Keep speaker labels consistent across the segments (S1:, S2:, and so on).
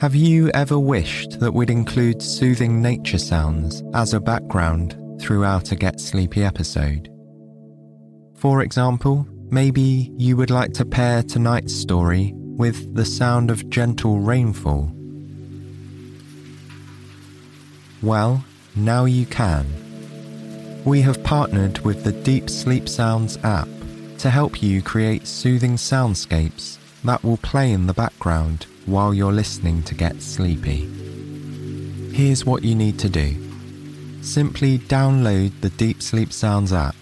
S1: Have you ever wished that we'd include soothing nature sounds as a background throughout a Get Sleepy episode? For example, maybe you would like to pair tonight's story with the sound of gentle rainfall. Well, now you can. We have partnered with the Deep Sleep Sounds app to help you create soothing soundscapes that will play in the background while you're listening to get sleepy. Here's what you need to do simply download the Deep Sleep Sounds app,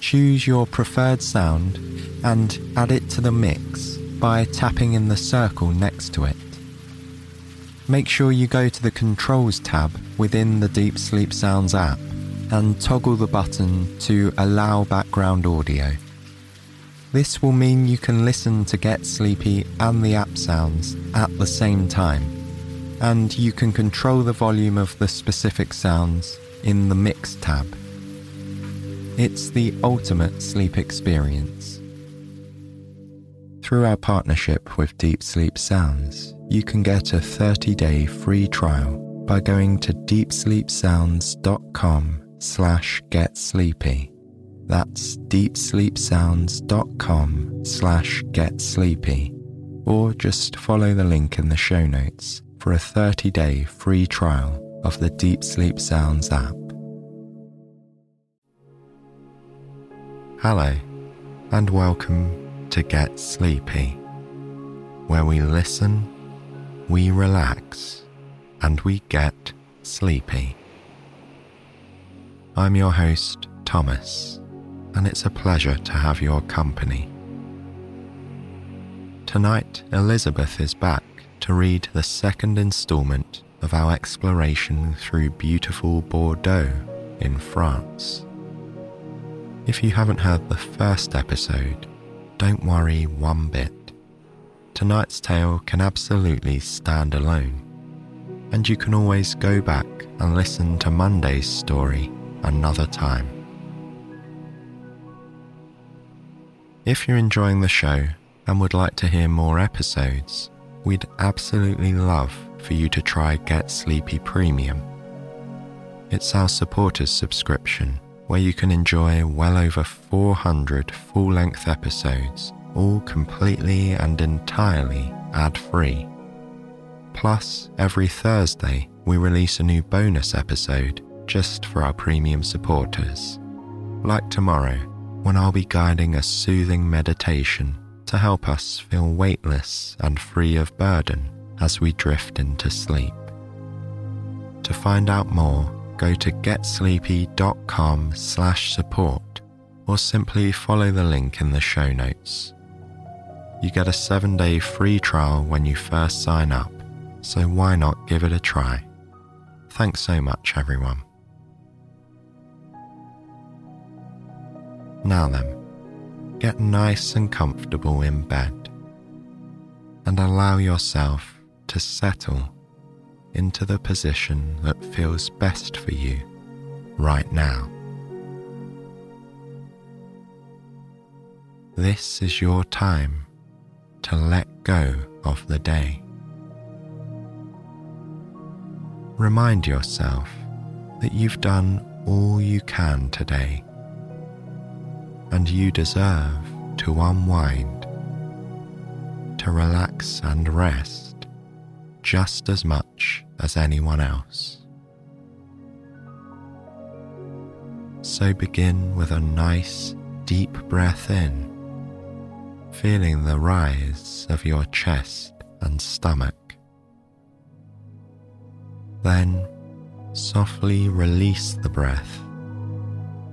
S1: choose your preferred sound, and add it to the mix by tapping in the circle next to it. Make sure you go to the Controls tab within the Deep Sleep Sounds app and toggle the button to Allow Background Audio. This will mean you can listen to Get Sleepy and the app sounds at the same time, and you can control the volume of the specific sounds in the Mix tab. It's the ultimate sleep experience. Through our partnership with Deep Sleep Sounds, you can get a 30 day free trial by going to deepsleepsounds.com slash get sleepy. That's deepsleepsounds.com slash get sleepy, or just follow the link in the show notes for a 30 day free trial of the Deep Sleep Sounds app. Hello, and welcome to Get Sleepy, where we listen, we relax, and we get sleepy. I'm your host, Thomas and it's a pleasure to have your company. Tonight, Elizabeth is back to read the second installment of our exploration through beautiful Bordeaux in France. If you haven't heard the first episode, don't worry one bit. Tonight's tale can absolutely stand alone, and you can always go back and listen to Monday's story another time. If you're enjoying the show and would like to hear more episodes, we'd absolutely love for you to try Get Sleepy Premium. It's our supporters subscription where you can enjoy well over 400 full length episodes, all completely and entirely ad free. Plus, every Thursday, we release a new bonus episode just for our premium supporters. Like tomorrow, when I'll be guiding a soothing meditation to help us feel weightless and free of burden as we drift into sleep. To find out more, go to getsleepy.com slash support or simply follow the link in the show notes. You get a seven day free trial when you first sign up, so why not give it a try? Thanks so much, everyone. Now then, get nice and comfortable in bed and allow yourself to settle into the position that feels best for you right now. This is your time to let go of the day. Remind yourself that you've done all you can today and you deserve to unwind, to relax and rest just as much as anyone else. So begin with a nice deep breath in, feeling the rise of your chest and stomach. Then softly release the breath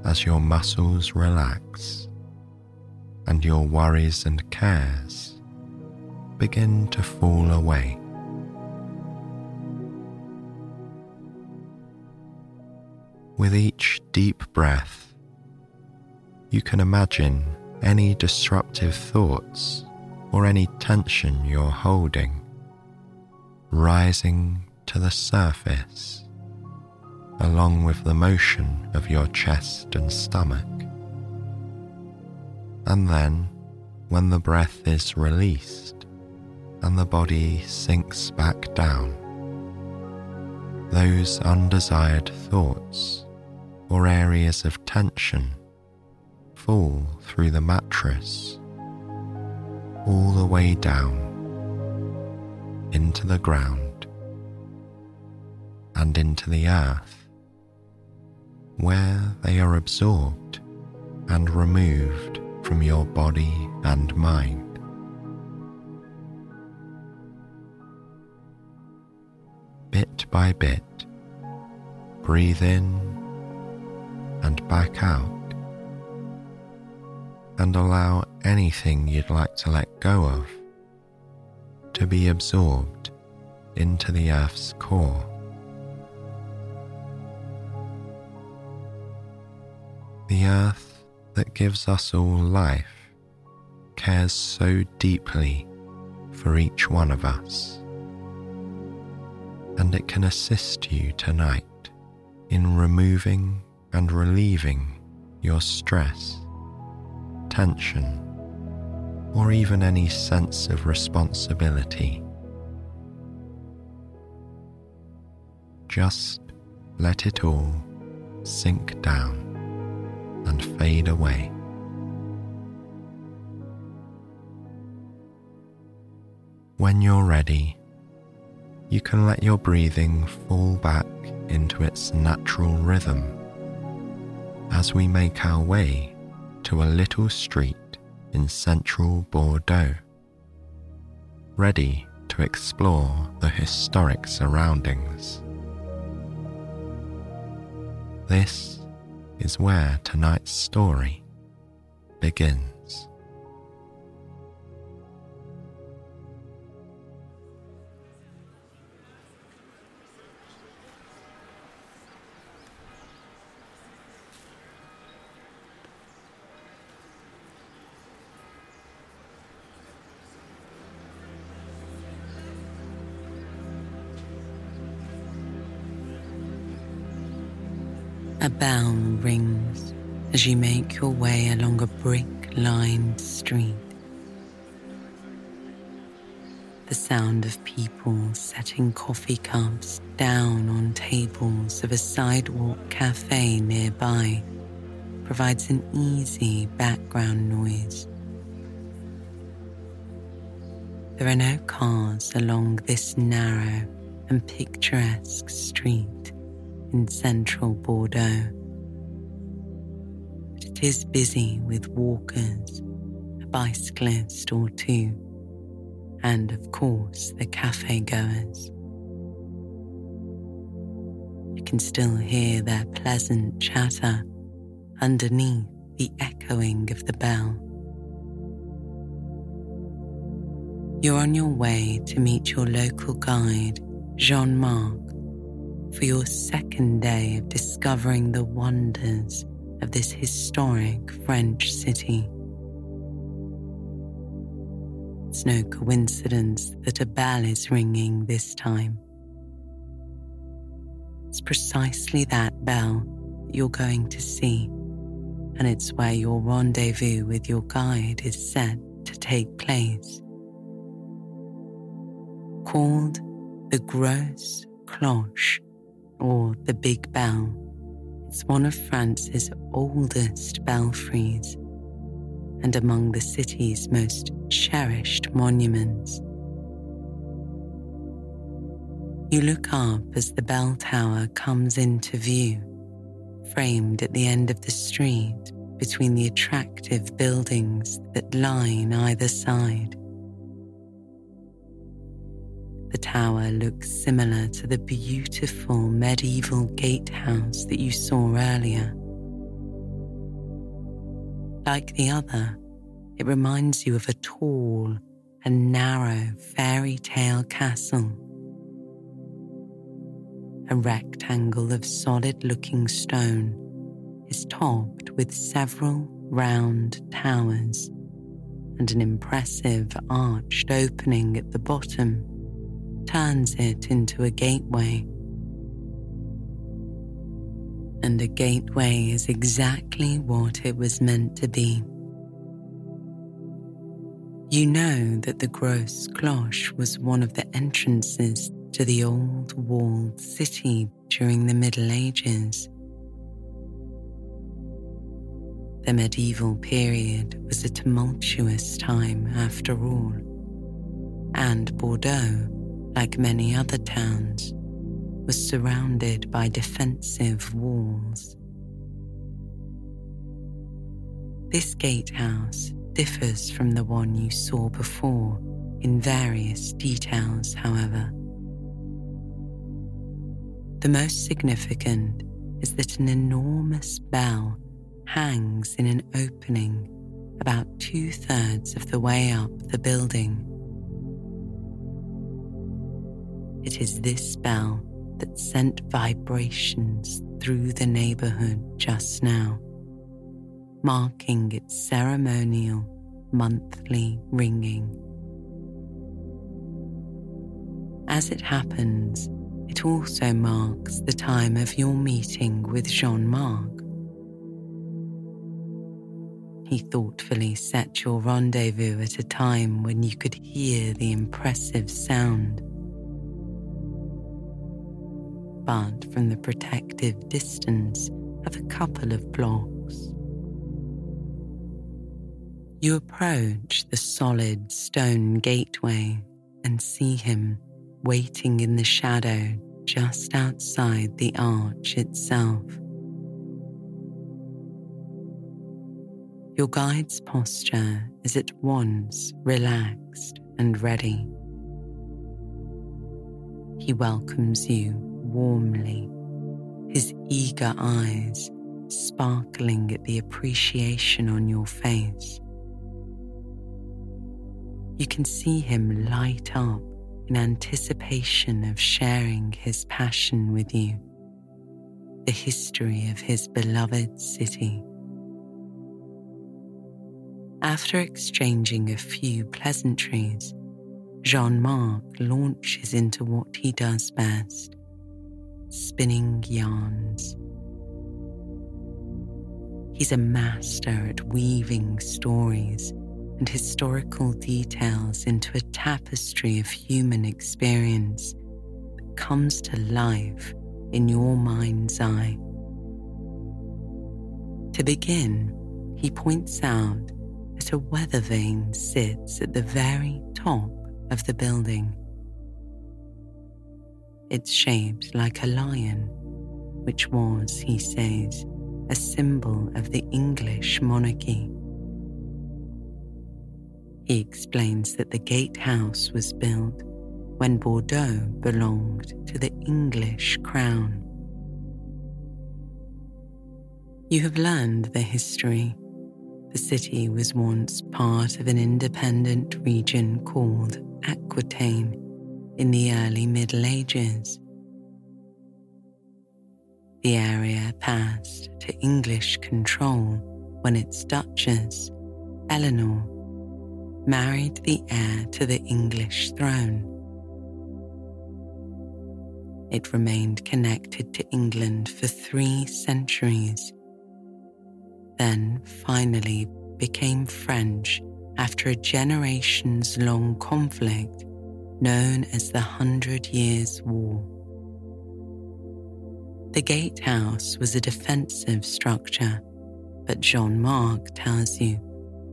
S1: as your muscles relax and your worries and cares begin to fall away. With each deep breath, you can imagine any disruptive thoughts or any tension you're holding rising to the surface along with the motion of your chest and stomach. And then, when the breath is released and the body sinks back down, those undesired thoughts or areas of tension fall through the mattress all the way down into the ground and into the earth, where they are absorbed and removed from your body and mind. Bit by bit, breathe in and back out, and allow anything you'd like to let go of to be absorbed into the Earth's core. The Earth that gives us all life cares so deeply for each one of us, and it can assist you tonight in removing and relieving your stress, tension, or even any sense of responsibility. Just let it all sink down and fade away. When you're ready, you can let your breathing fall back into its natural rhythm as we make our way to a little street in central Bordeaux, ready to explore the historic surroundings. This is where tonight's story begins.
S2: A bell rings as you make your way along a brick lined street. The sound of people setting coffee cups down on tables of a sidewalk cafe nearby provides an easy background noise. There are no cars along this narrow and picturesque street in central Bordeaux. But it is busy with walkers, a bicyclist or two, and of course the cafe goers. You can still hear their pleasant chatter underneath the echoing of the bell. You're on your way to meet your local guide, Jean Marc, for your second day of discovering the wonders of this historic French city. It's no coincidence that a bell is ringing this time. It's precisely that bell that you're going to see, and it's where your rendezvous with your guide is set to take place. Called the Grosse Cloche or the Big Bell. It's one of France's oldest belfries and among the city's most cherished monuments. You look up as the bell tower comes into view, framed at the end of the street between the attractive buildings that line either side. The tower looks similar to the beautiful medieval gatehouse that you saw earlier. Like the other, it reminds you of a tall and narrow fairy tale castle. a rectangle of solid looking stone, is topped with several round towers and an impressive arched opening at the bottom turns it into a gateway. And a gateway is exactly what it was meant to be. You know that the Grosse Cloche was one of the entrances to the old walled city during the Middle Ages. The medieval period was a tumultuous time after all, and Bordeaux, like many other towns, was surrounded by defensive walls. This gatehouse differs from the one you saw before in various details, however. The most significant is that an enormous bell hangs in an opening about two thirds of the way up the building. It is this bell that sent vibrations through the neighborhood just now, marking its ceremonial monthly ringing. As it happens, it also marks the time of your meeting with Jean Marc. He thoughtfully set your rendezvous at a time when you could hear the impressive sound. But from the protective distance of a couple of blocks, you approach the solid stone gateway and see him waiting in the shadow just outside the arch itself. Your guide's posture is at once relaxed and ready. He welcomes you warmly, his eager eyes sparkling at the appreciation on your face. You can see him light up in anticipation of sharing his passion with you, the history of his beloved city. After exchanging a few pleasantries, Jean Marc launches into what he does best spinning yarns. He's a master at weaving stories and historical details into a tapestry of human experience that comes to life in your mind's eye. To begin, he points out that a weather vane sits at the very top of the building. It's shaped like a lion, which was, he says, a symbol of the English monarchy. He explains that the gatehouse was built when Bordeaux belonged to the English crown. You have learned the history the city was once part of an independent region called Aquitaine in the early Middle Ages. The area passed to English control when its Duchess, Eleanor, married the heir to the English throne. It remained connected to England for three centuries then finally became French after a generations long conflict known as the Hundred Years' War. The gatehouse was a defensive structure, but Jean Marc tells you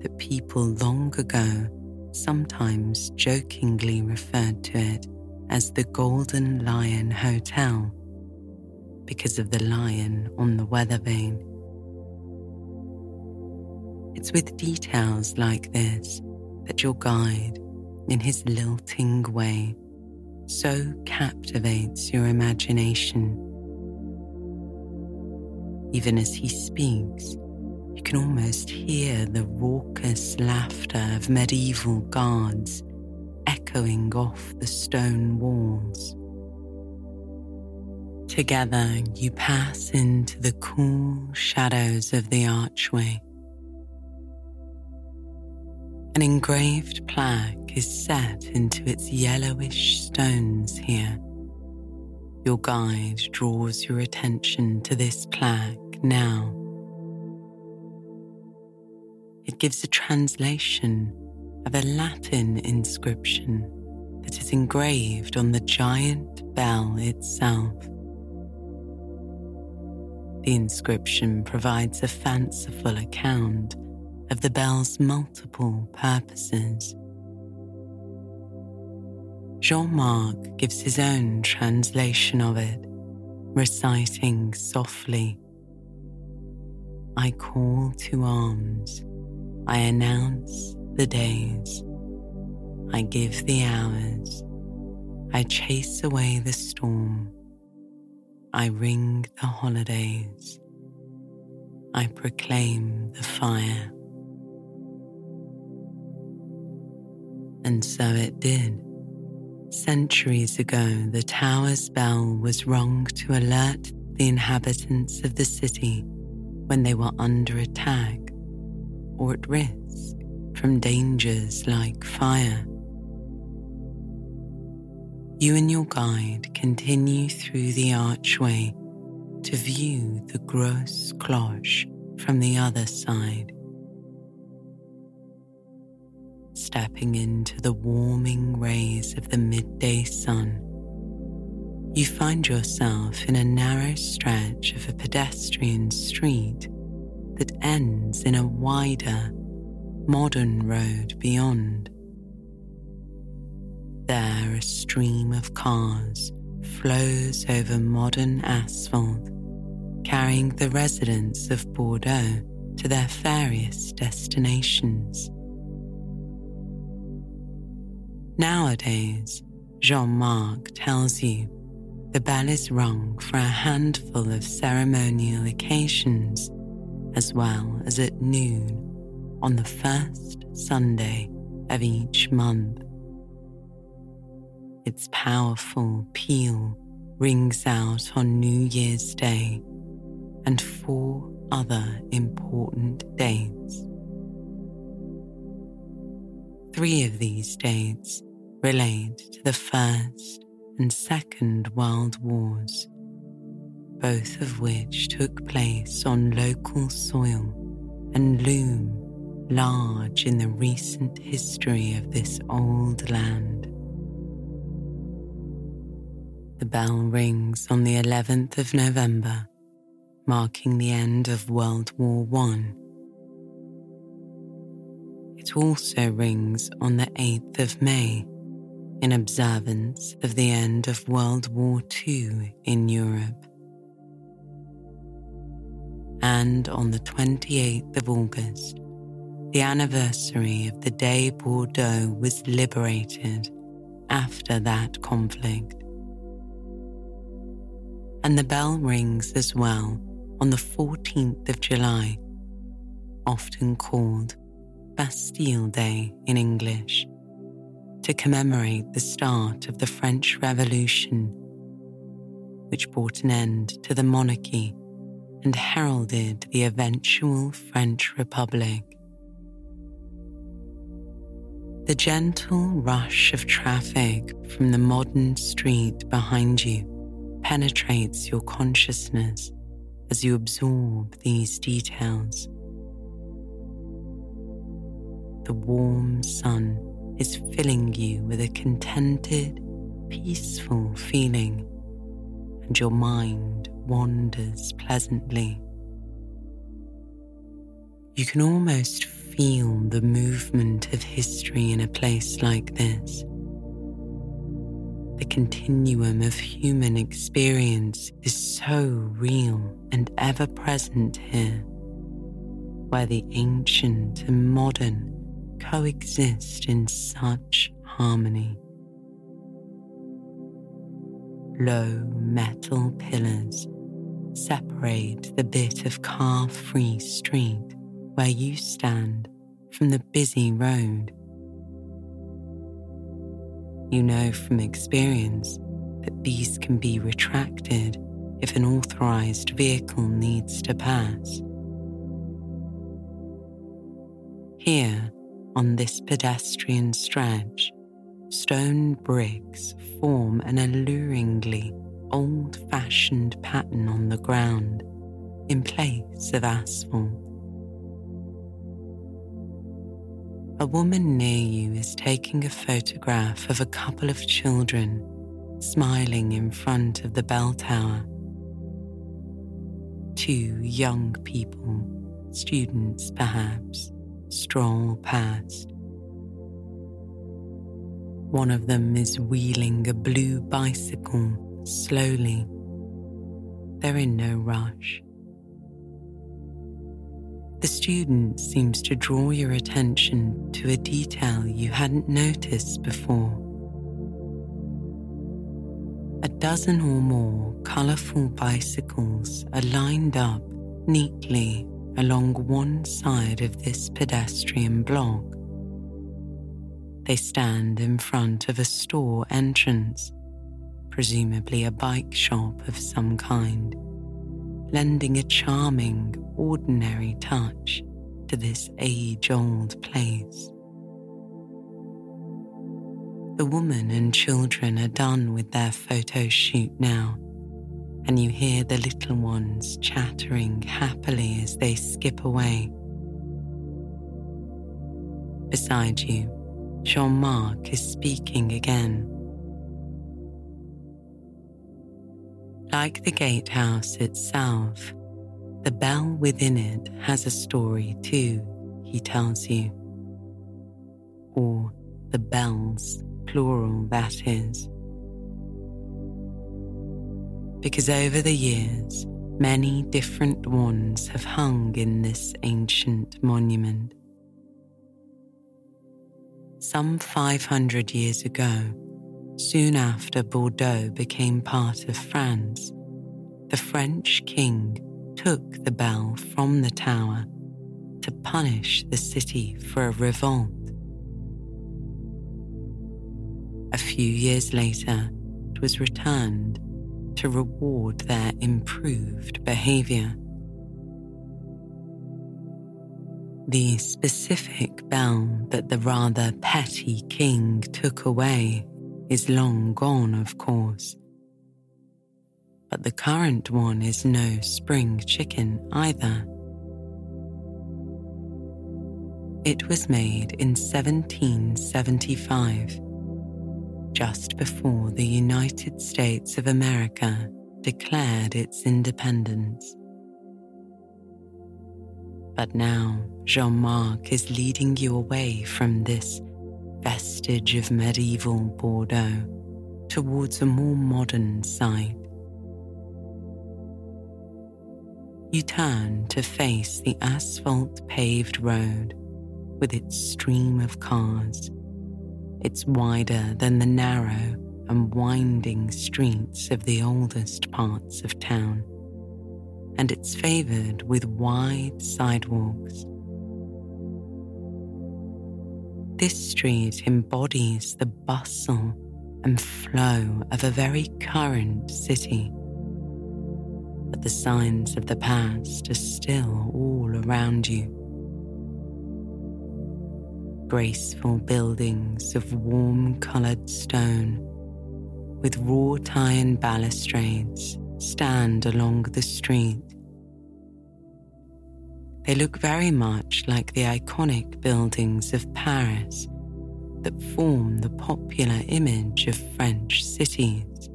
S2: that people long ago sometimes jokingly referred to it as the Golden Lion Hotel because of the lion on the weather vane. It's with details like this that your guide, in his lilting way, so captivates your imagination. Even as he speaks, you can almost hear the raucous laughter of medieval guards echoing off the stone walls. Together, you pass into the cool shadows of the archway. An engraved plaque is set into its yellowish stones here. Your guide draws your attention to this plaque now. It gives a translation of a Latin inscription that is engraved on the giant bell itself. The inscription provides a fanciful account of the bell's multiple purposes. Jean Marc gives his own translation of it, reciting softly I call to arms, I announce the days, I give the hours, I chase away the storm. I ring the holidays. I proclaim the fire. And so it did. Centuries ago, the tower's bell was rung to alert the inhabitants of the city when they were under attack or at risk from dangers like fire. You and your guide continue through the archway to view the Grosse Cloche from the other side. Stepping into the warming rays of the midday sun, you find yourself in a narrow stretch of a pedestrian street that ends in a wider, modern road beyond. There, a stream of cars flows over modern asphalt, carrying the residents of Bordeaux to their various destinations. Nowadays, Jean Marc tells you the bell is rung for a handful of ceremonial occasions, as well as at noon on the first Sunday of each month. Its powerful peal rings out on New Year's Day and four other important dates. Three of these dates relate to the First and Second World Wars, both of which took place on local soil and loom large in the recent history of this old land. The bell rings on the 11th of November, marking the end of World War I. It also rings on the 8th of May, in observance of the end of World War II in Europe. And on the 28th of August, the anniversary of the day Bordeaux was liberated after that conflict and the bell rings as well on the 14th of July, often called Bastille Day in English, to commemorate the start of the French Revolution, which brought an end to the monarchy and heralded the eventual French Republic. The gentle rush of traffic from the modern street behind you penetrates your consciousness as you absorb these details. The warm sun is filling you with a contented, peaceful feeling, and your mind wanders pleasantly. You can almost feel the movement of history in a place like this the continuum of human experience is so real and ever present here, where the ancient and modern coexist in such harmony. Low metal pillars separate the bit of car free street where you stand from the busy road you know from experience that these can be retracted if an authorized vehicle needs to pass. Here, on this pedestrian stretch, stone bricks form an alluringly old fashioned pattern on the ground in place of asphalt. A woman near you is taking a photograph of a couple of children smiling in front of the bell tower. Two young people, students perhaps, stroll past. One of them is wheeling a blue bicycle slowly. They're in no rush. The student seems to draw your attention to a detail you hadn't noticed before. A dozen or more colourful bicycles are lined up neatly along one side of this pedestrian block. They stand in front of a store entrance, presumably a bike shop of some kind, lending a charming, ordinary touch to this age old place. The woman and children are done with their photo shoot now and you hear the little ones chattering happily as they skip away. Beside you, Jean Marc is speaking again. Like the gatehouse itself, the bell within it has a story too, he tells you. Or the bells, plural that is because over the years, many different ones have hung in this ancient monument. Some 500 years ago, soon after Bordeaux became part of France, the French king took the bell from the tower to punish the city for a revolt. A few years later, it was returned to reward their improved behavior. The specific bell that the rather petty king took away is long gone, of course. But the current one is no spring chicken either. It was made in 1775 just before the United States of America declared its independence. But now Jean Marc is leading you away from this vestige of medieval Bordeaux towards a more modern site. You turn to face the asphalt paved road with its stream of cars it's wider than the narrow and winding streets of the oldest parts of town, and it's favoured with wide sidewalks. This street embodies the bustle and flow of a very current city. But the signs of the past are still all around you graceful buildings of warm coloured stone with wrought iron balustrades stand along the street. They look very much like the iconic buildings of Paris that form the popular image of French cities.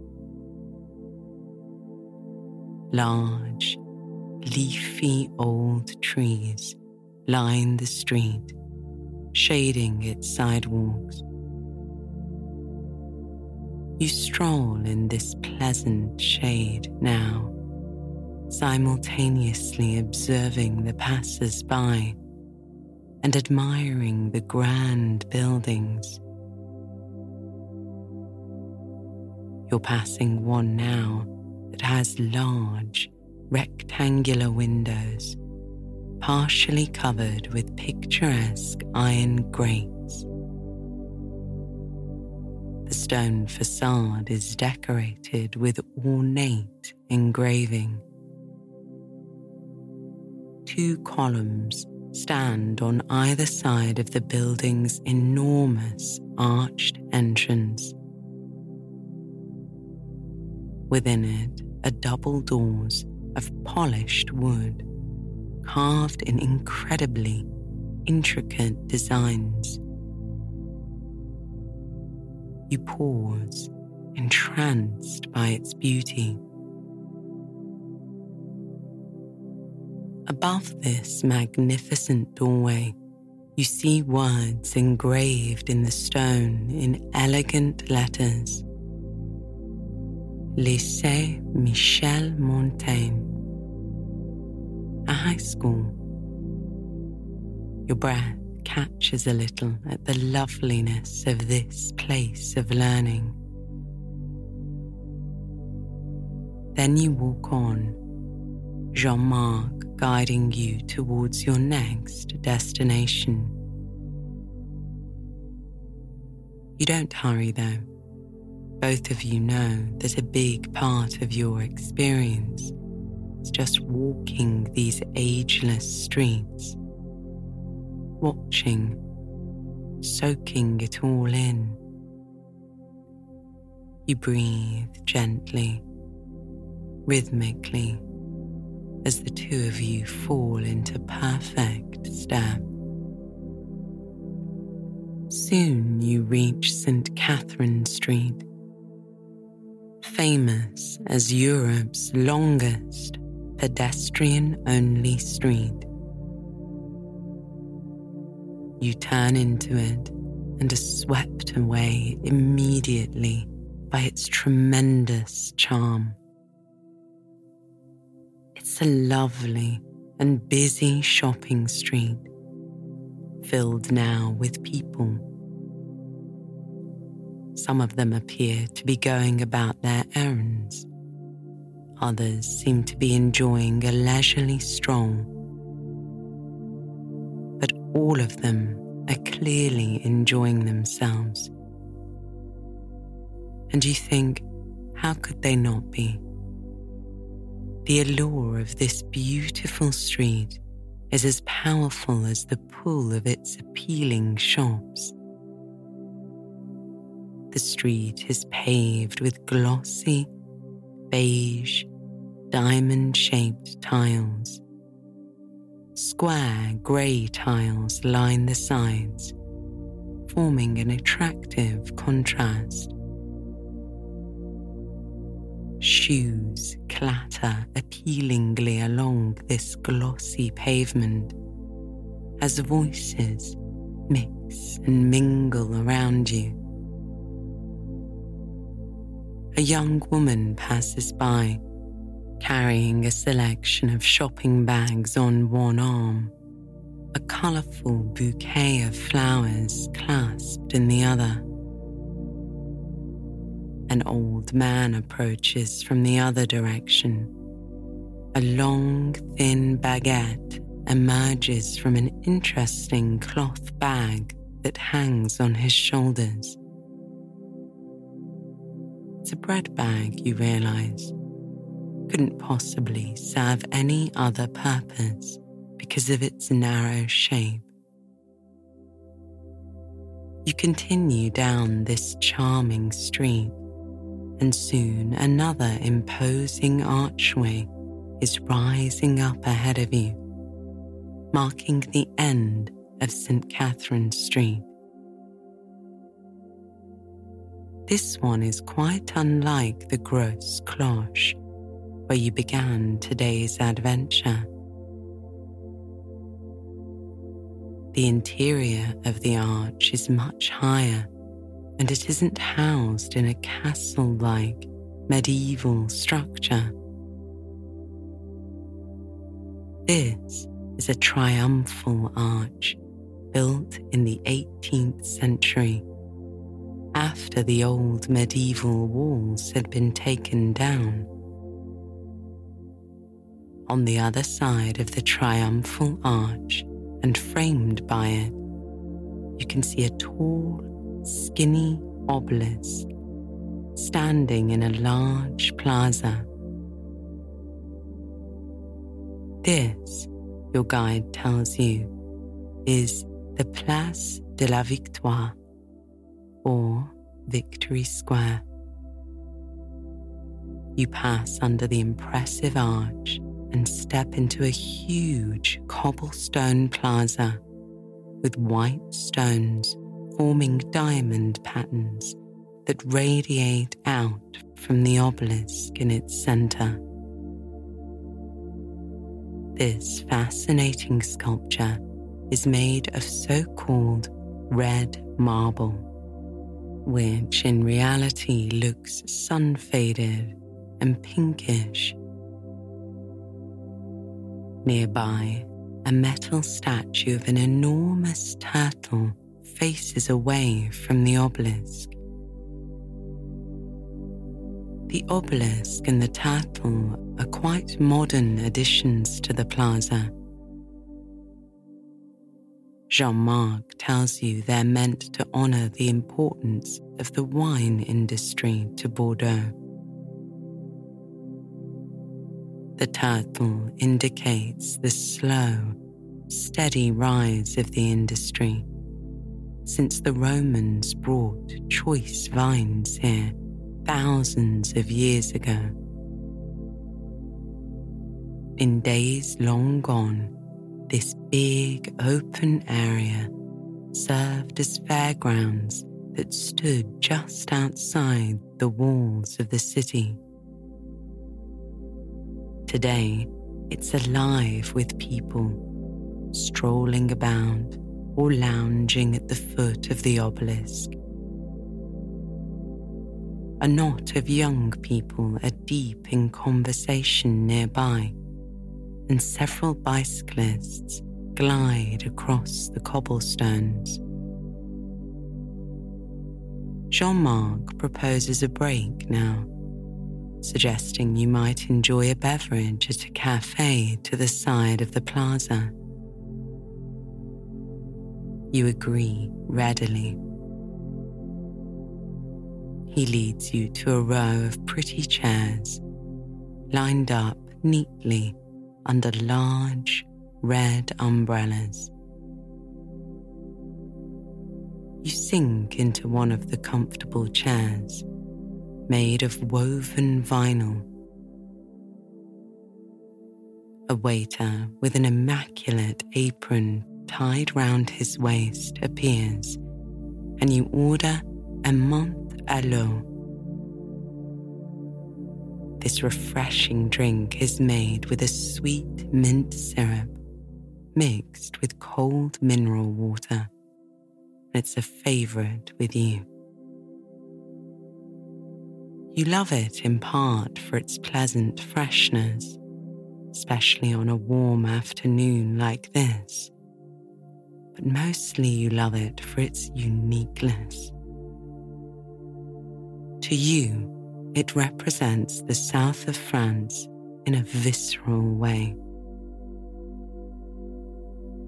S2: Large, leafy old trees line the street shading its sidewalks. You stroll in this pleasant shade now, simultaneously observing the passers by and admiring the grand buildings. You're passing one now that has large, rectangular windows partially covered with picturesque iron grates. The stone facade is decorated with ornate engraving. Two columns stand on either side of the building's enormous arched entrance. Within it are double doors of polished wood, carved in incredibly intricate designs. You pause, entranced by its beauty. Above this magnificent doorway, you see words engraved in the stone in elegant letters. Lycée Michel Montaigne, high school. Your breath catches a little at the loveliness of this place of learning. Then you walk on, Jean Marc guiding you towards your next destination. You don't hurry though. Both of you know that a big part of your experience is just walking these ageless streets, watching, soaking it all in. You breathe gently, rhythmically as the two of you fall into perfect step. Soon you reach St. Catherine Street, famous as Europe's longest pedestrian only street. You turn into it and are swept away immediately by its tremendous charm. It's a lovely and busy shopping street, filled now with people. Some of them appear to be going about their errands. Others seem to be enjoying a leisurely stroll. But all of them are clearly enjoying themselves. And you think, how could they not be? The allure of this beautiful street is as powerful as the pull of its appealing shops. The street is paved with glossy, beige, diamond shaped tiles. Square grey tiles line the sides, forming an attractive contrast. Shoes clatter appealingly along this glossy pavement as voices mix and mingle around you. A young woman passes by, carrying a selection of shopping bags on one arm, a colourful bouquet of flowers clasped in the other. An old man approaches from the other direction. A long, thin baguette emerges from an interesting cloth bag that hangs on his shoulders. It's a bread bag, you realize. Couldn't possibly serve any other purpose because of its narrow shape. You continue down this charming street and soon another imposing archway is rising up ahead of you, marking the end of St. Catherine Street. This one is quite unlike the Grosse Cloche, where you began today's adventure. The interior of the arch is much higher and it isn't housed in a castle like medieval structure. This is a triumphal arch built in the 18th century after the old medieval walls had been taken down. On the other side of the triumphal arch and framed by it, you can see a tall skinny obelisk standing in a large plaza, This, your guide tells you, is the Place de la Victoire, or Victory Square. You pass under the impressive arch and step into a huge cobblestone plaza with white stones forming diamond patterns that radiate out from the obelisk in its center. This fascinating sculpture is made of so called red marble, which in reality looks sun faded and pinkish. Nearby, a metal statue of an enormous turtle faces away from the obelisk. The obelisk and the turtle are quite modern additions to the plaza. Jean Marc tells you they're meant to honour the importance of the wine industry to Bordeaux. The turtle indicates the slow, steady rise of the industry since the Romans brought choice vines here thousands of years ago. In days long gone, this big open area served as fairgrounds that stood just outside the walls of the city. Today, it's alive with people strolling about or lounging at the foot of the obelisk. A knot of young people are deep in conversation nearby and several bicyclists glide across the cobblestones. Jean Marc proposes a break now, suggesting you might enjoy a beverage at a cafe to the side of the plaza. You agree readily. He leads you to a row of pretty chairs lined up neatly under large red umbrellas. You sink into one of the comfortable chairs made of woven vinyl. A waiter with an immaculate apron tied round his waist appears, and you order a menthe this refreshing drink is made with a sweet mint syrup mixed with cold mineral water. It's a favorite with you. You love it in part for its pleasant freshness, especially on a warm afternoon like this. But mostly you love it for its uniqueness. To you, it represents the south of France in a visceral way.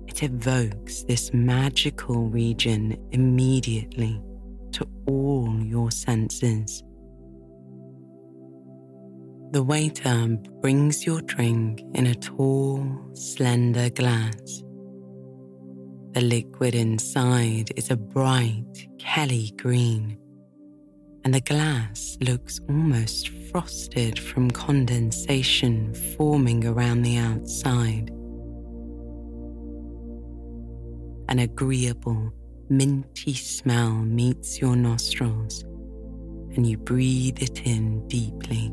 S2: It evokes this magical region immediately to all your senses. The waiter brings your drink in a tall, slender glass. The liquid inside is a bright Kelly green and the glass looks almost frosted from condensation forming around the outside. An agreeable, minty smell meets your nostrils, and you breathe it in deeply.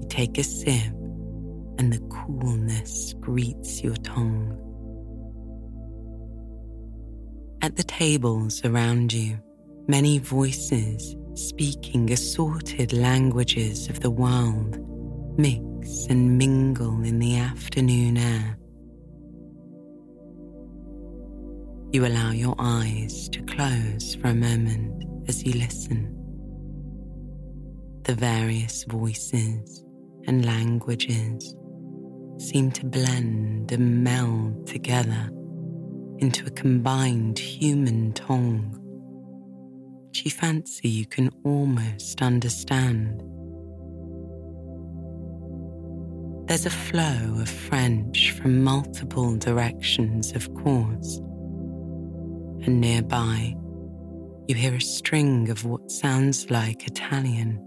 S2: You take a sip, and the coolness greets your tongue. At the tables around you, many voices speaking assorted languages of the world mix and mingle in the afternoon air. You allow your eyes to close for a moment as you listen. The various voices and languages seem to blend and meld together into a combined human tongue you fancy you can almost understand. There's a flow of French from multiple directions, of course. And nearby, you hear a string of what sounds like Italian.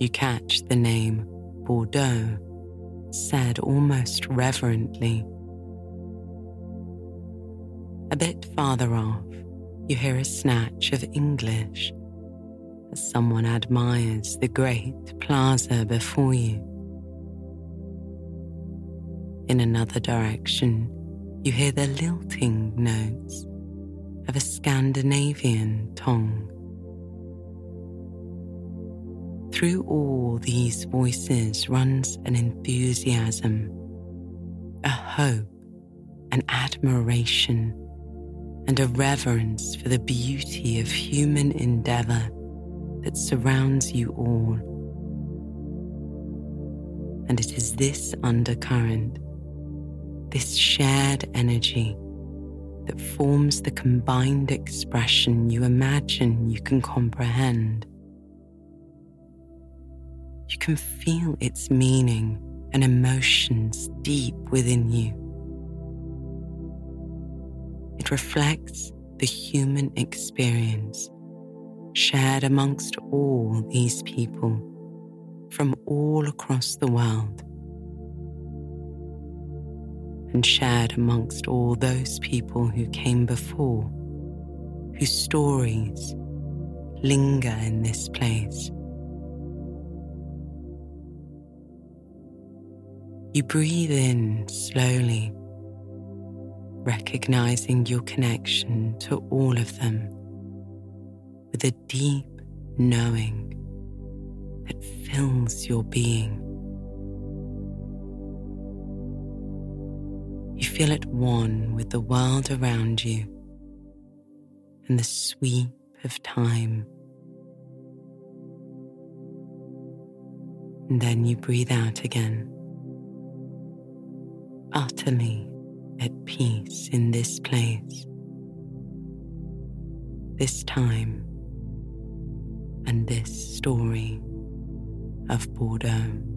S2: You catch the name Bordeaux said almost reverently. A bit farther off, you hear a snatch of English as someone admires the great plaza before you. In another direction, you hear the lilting notes of a Scandinavian tongue. Through all these voices runs an enthusiasm, a hope, an admiration, and a reverence for the beauty of human endeavor that surrounds you all. And it is this undercurrent, this shared energy, that forms the combined expression you imagine you can comprehend. You can feel its meaning and emotions deep within you. It reflects the human experience shared amongst all these people from all across the world and shared amongst all those people who came before, whose stories linger in this place. You breathe in slowly, recognizing your connection to all of them with a deep knowing that fills your being. You feel at one with the world around you and the sweep of time. And then you breathe out again, utterly at peace in this place, this time, and this story of Bordeaux.